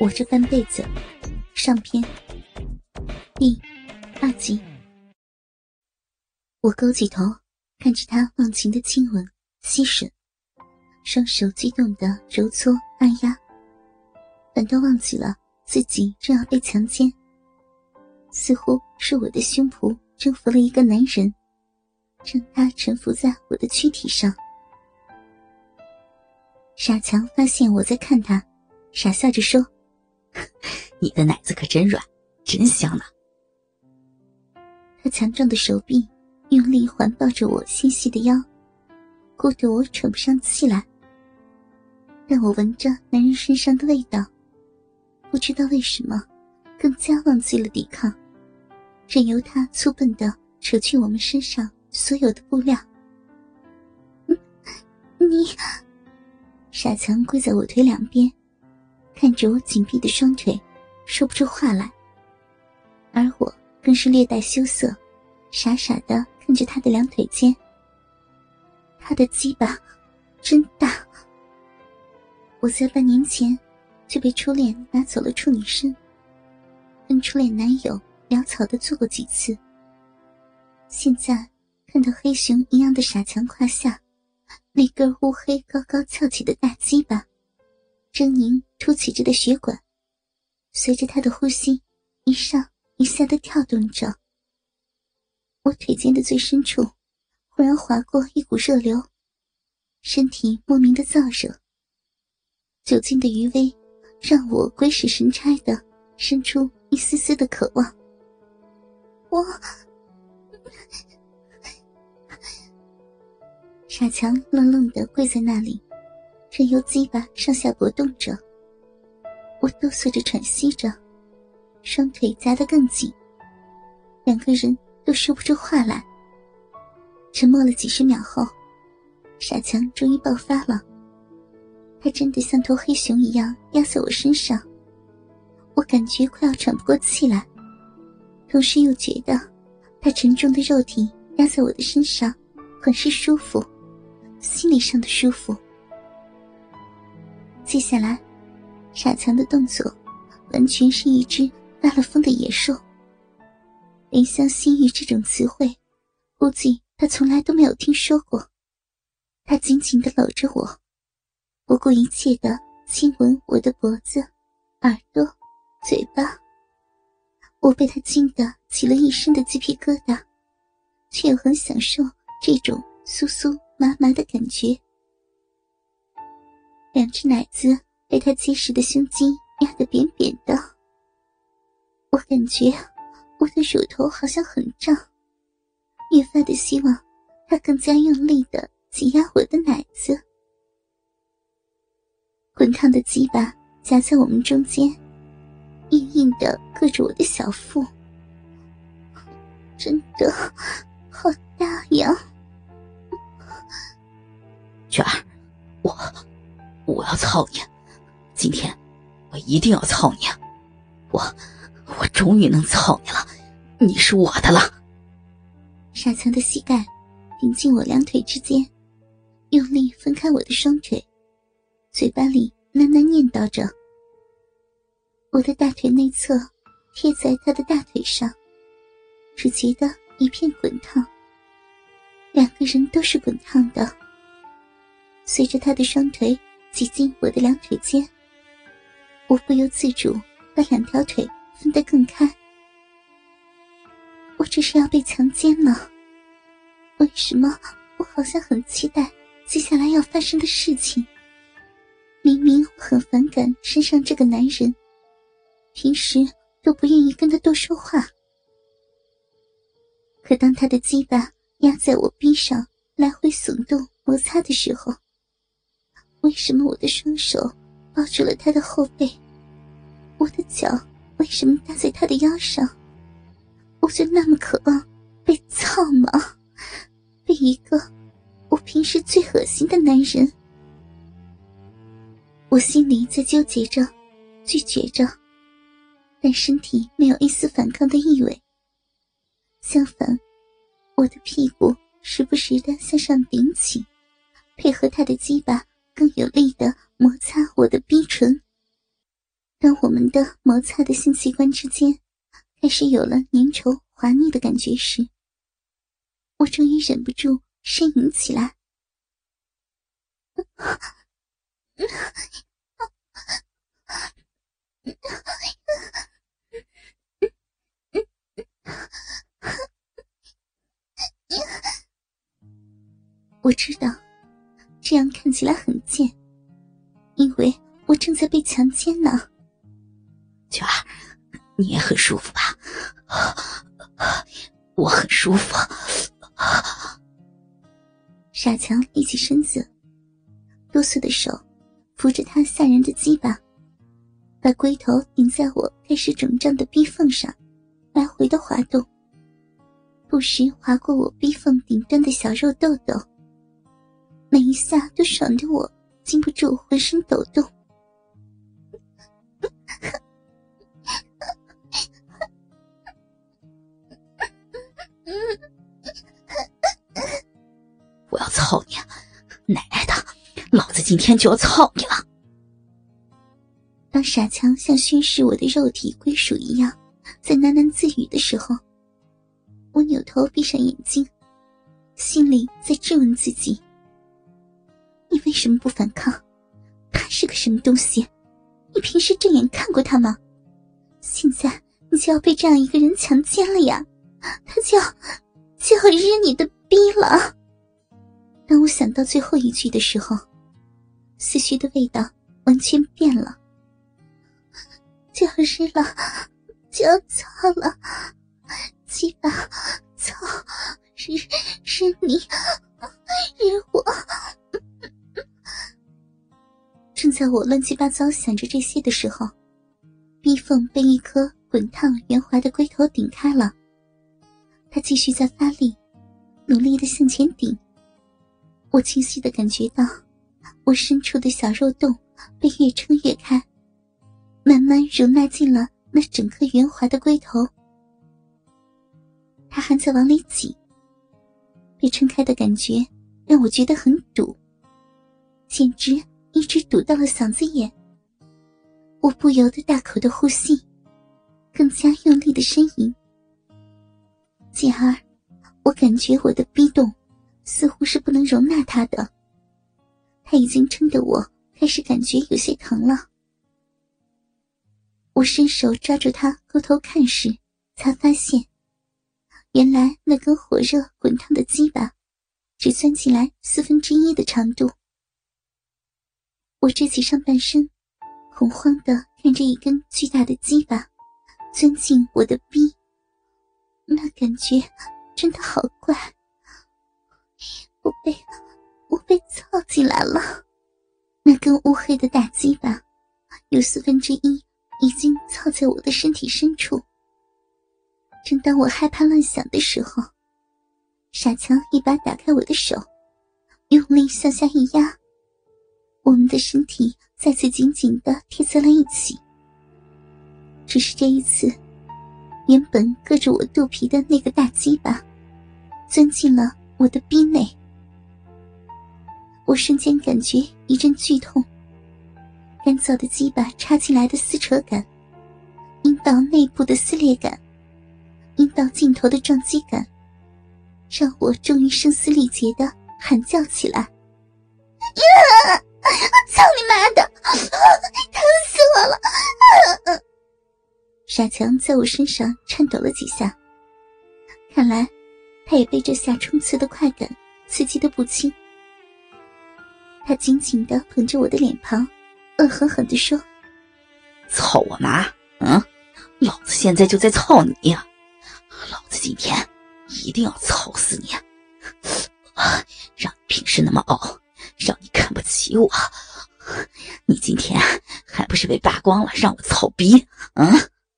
我这半辈子，上篇第二集。我勾起头，看着他忘情的亲吻、吸吮，双手激动的揉搓、按压，反倒忘记了自己正要被强奸。似乎是我的胸脯征服了一个男人，让他臣服在我的躯体上。傻强发现我在看他，傻笑着说。你的奶子可真软，真香呢。他强壮的手臂用力环抱着我纤细的腰，勾得我喘不上气来。让我闻着男人身上的味道，不知道为什么，更加忘记了抵抗，任由他粗笨的扯去我们身上所有的布料。你，傻强跪在我腿两边。看着我紧闭的双腿，说不出话来。而我更是略带羞涩，傻傻的看着他的两腿间。他的鸡巴真大。我在半年前就被初恋拿走了处女身，跟初恋男友潦草的做过几次。现在看到黑熊一样的傻强胯下那根乌黑高高翘起的大鸡巴。狰狞凸起着的血管，随着他的呼吸一上一下的跳动着。我腿间的最深处，忽然划过一股热流，身体莫名的燥热。酒精的余威，让我鬼使神差的生出一丝丝的渴望。我，傻强愣愣的跪在那里。任由鸡巴上下搏动着，我哆嗦着喘息着，双腿夹得更紧。两个人都说不出话来。沉默了几十秒后，傻强终于爆发了。他真的像头黑熊一样压在我身上，我感觉快要喘不过气来，同时又觉得他沉重的肉体压在我的身上，很是舒服，心理上的舒服。接下来，傻强的动作完全是一只发了疯的野兽。怜香惜玉这种词汇，估计他从来都没有听说过。他紧紧的搂着我，不顾一切的亲吻我的脖子、耳朵、嘴巴。我被他惊得起了一身的鸡皮疙瘩，却又很享受这种酥酥麻麻的感觉。两只奶子被他结实的胸肌压得扁扁的，我感觉我的乳头好像很胀，越发的希望他更加用力的挤压我的奶子。滚烫的鸡巴夹在我们中间，硬硬的硌着我的小腹，真的好大呀！操你！今天我一定要操你！我我终于能操你了！你是我的了！傻强的膝盖顶进我两腿之间，用力分开我的双腿，嘴巴里喃喃念叨着。我的大腿内侧贴在他的大腿上，只觉得一片滚烫。两个人都是滚烫的，随着他的双腿。挤进我的两腿间，我不由自主把两条腿分得更开。我这是要被强奸吗？为什么我好像很期待接下来要发生的事情？明明我很反感身上这个男人，平时都不愿意跟他多说话。可当他的鸡巴压在我臂上来回耸动摩擦的时候，为什么我的双手抱住了他的后背？我的脚为什么搭在他的腰上？我就那么渴望被操吗？被一个我平时最恶心的男人？我心里在纠结着，拒绝着，但身体没有一丝反抗的意味。相反，我的屁股时不时的向上顶起，配合他的鸡巴。更有力的摩擦我的逼唇。当我们的摩擦的性器官之间开始有了粘稠滑腻的感觉时，我终于忍不住呻吟起来。我知道，这样看起来很贱，因为我正在被强奸呢。娟儿，你也很舒服吧？我很舒服。傻强立起身子，哆嗦的手扶着他吓人的鸡巴，把龟头顶在我开始肿胀的逼缝上，来回的滑动，不时划过我逼缝顶端的小肉豆豆。每一下都爽得我禁不住浑身抖动。我要操你！奶奶的，老子今天就要操你了！当傻强像宣誓我的肉体归属一样，在喃喃自语的时候，我扭头闭上眼睛，心里在质问自己。你为什么不反抗？他是个什么东西？你平时正眼看过他吗？现在你就要被这样一个人强奸了呀！他就要就要日你的逼了！当我想到最后一句的时候，思绪的味道完全变了。就要日了，就要操了，鸡巴操，日日你，在我乱七八糟想着这些的时候，壁缝被一颗滚烫圆滑的龟头顶开了。它继续在发力，努力的向前顶。我清晰的感觉到，我深处的小肉洞被越撑越开，慢慢容纳进了那整颗圆滑的龟头。他还在往里挤，被撑开的感觉让我觉得很堵，简直……一直堵到了嗓子眼，我不由得大口的呼吸，更加用力的呻吟。继而，我感觉我的逼动似乎是不能容纳他的，他已经撑得我开始感觉有些疼了。我伸手抓住他勾头看时，才发现，原来那根火热滚烫的鸡巴，只钻进来四分之一的长度。我支起上半身，恐慌的看着一根巨大的鸡巴钻进我的逼，那感觉真的好怪。我被我被操进来了，那根乌黑的大鸡巴有四分之一已经操在我的身体深处。正当我害怕乱想的时候，傻强一把打开我的手，用力向下一压。我们的身体再次紧紧的贴在了一起，只是这一次，原本搁着我肚皮的那个大鸡巴，钻进了我的逼内。我瞬间感觉一阵剧痛，干燥的鸡巴插进来的撕扯感，阴道内部的撕裂感，阴道尽头的撞击感，让我终于声嘶力竭的喊叫起来：“！”傻强在我身上颤抖了几下，看来他也被这下冲刺的快感刺激的不轻。他紧紧的捧着我的脸庞，恶狠狠地说：“操我妈！嗯，老子现在就在操你！老子今天一定要操死你！让你平时那么傲！”让你看不起我，你今天还不是被扒光了，让我操逼？嗯。